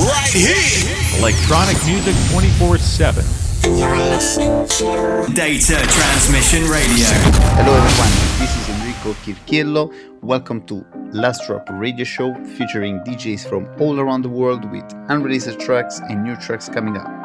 right here. Electronic music 24 7. Data Transmission Radio. Hello everyone, this is Enrico Chirchiello. Welcome to Last Drop Radio Show featuring DJs from all around the world with unreleased tracks and new tracks coming up.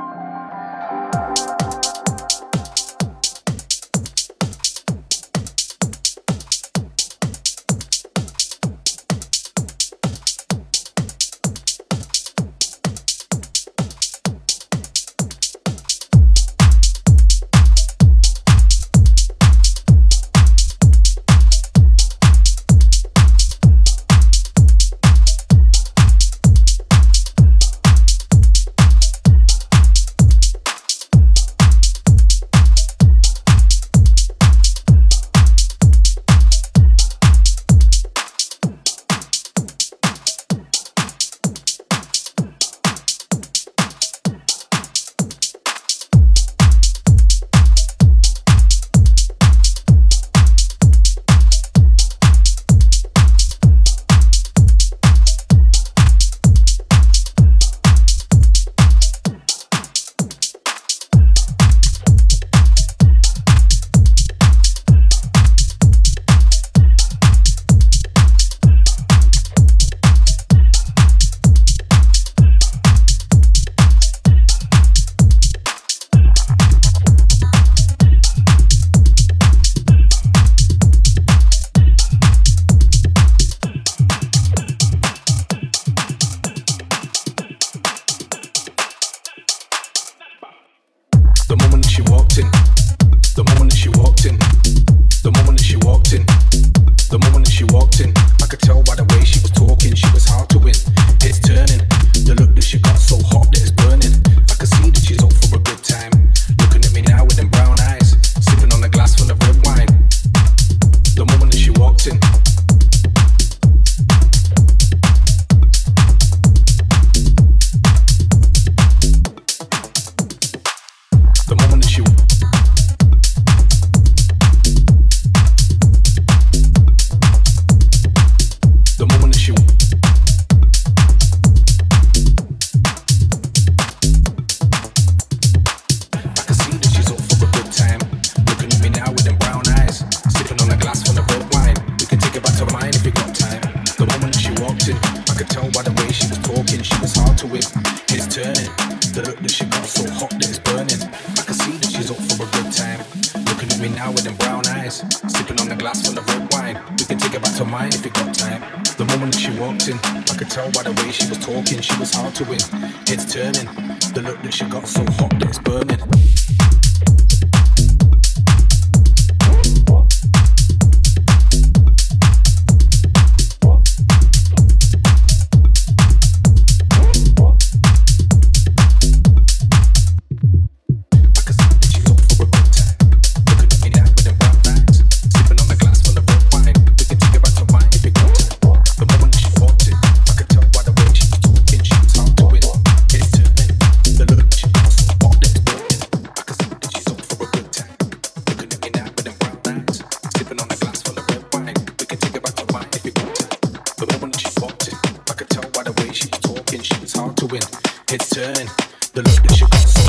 she walked in, I could tell by the way she was talking, she was hard to win. was hard to win. It's turning. The look that she got so when it's turn The look that you got so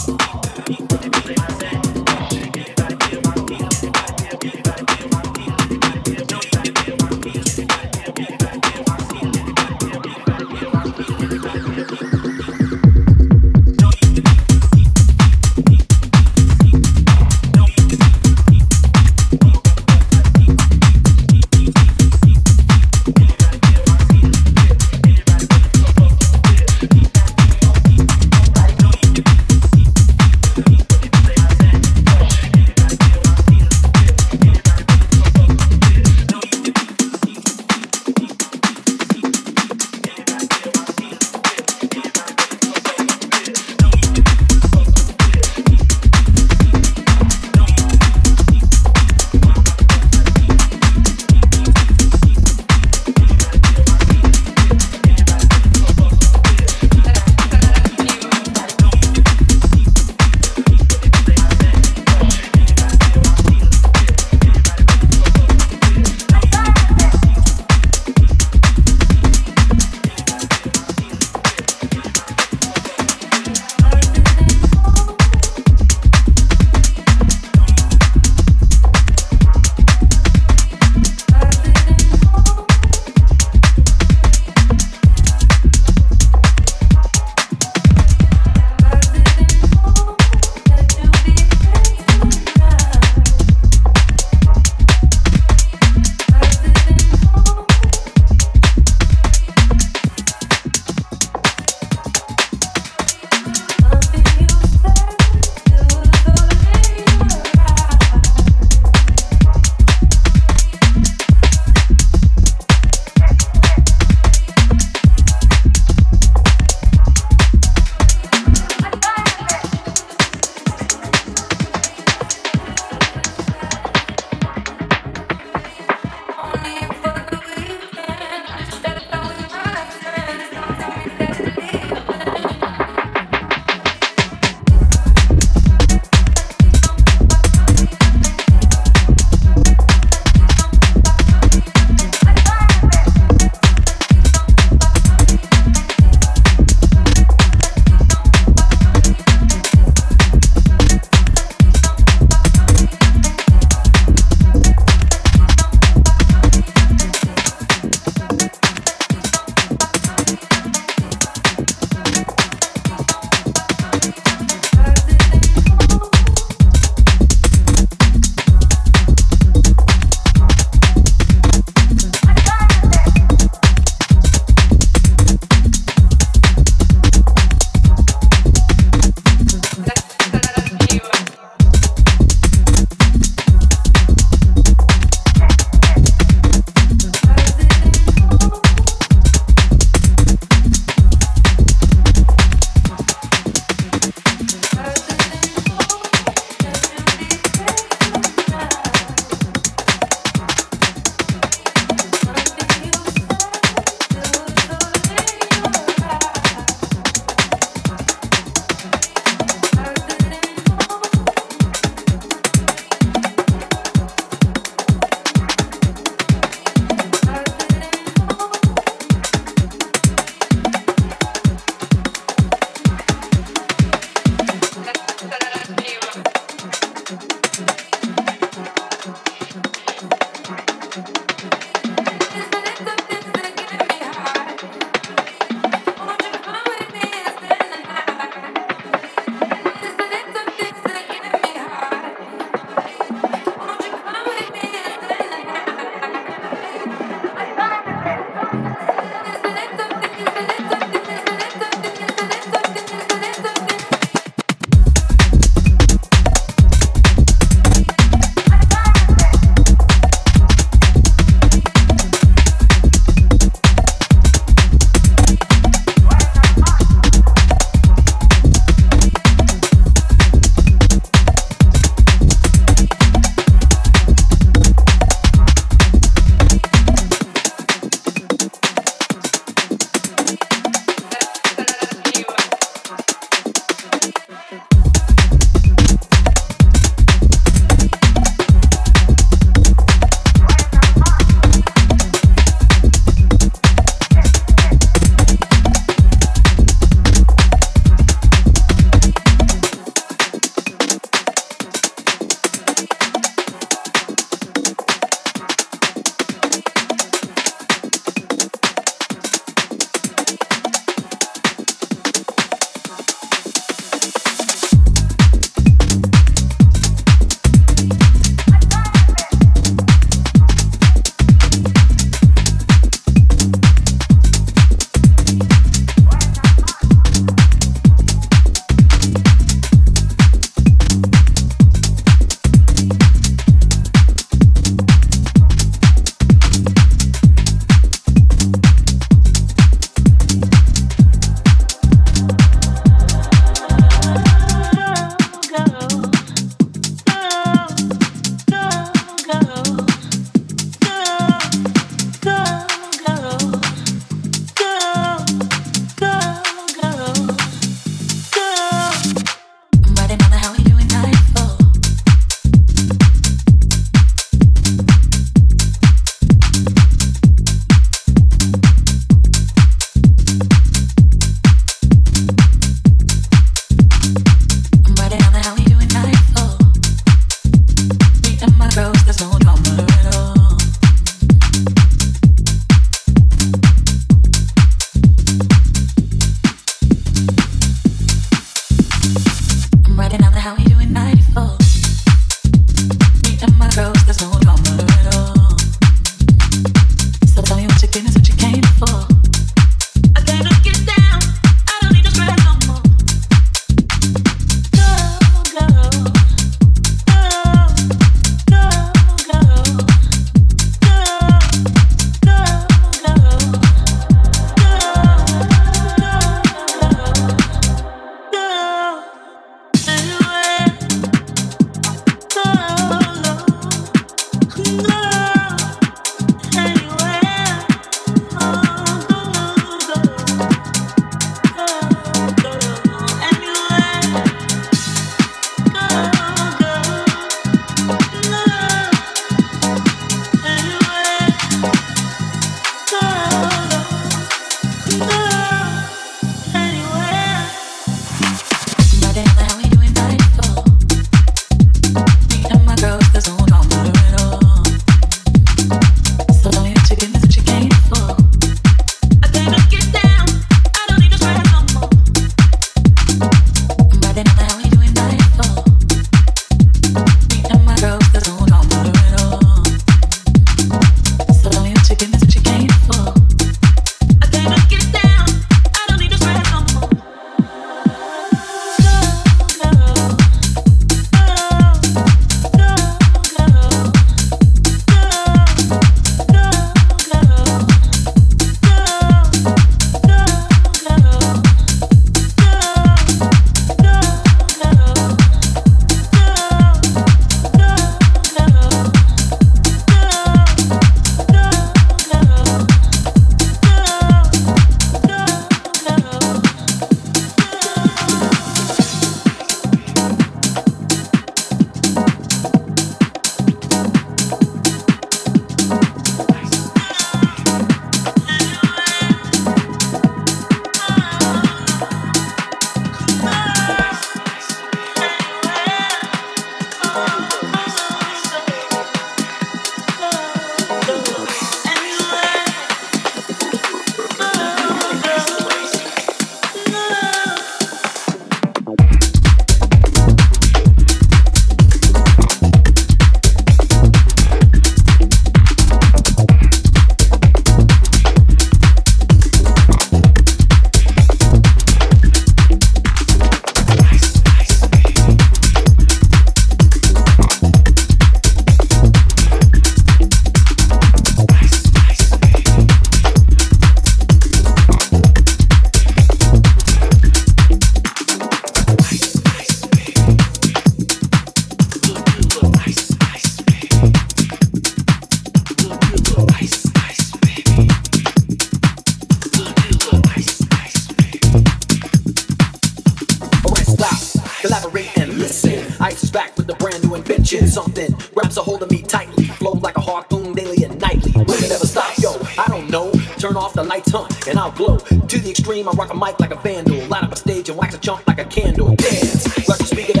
and I'll glow. To the extreme, I rock a mic like a vandal. Light up a stage and wax a chunk like a candle. Dance like a speaker.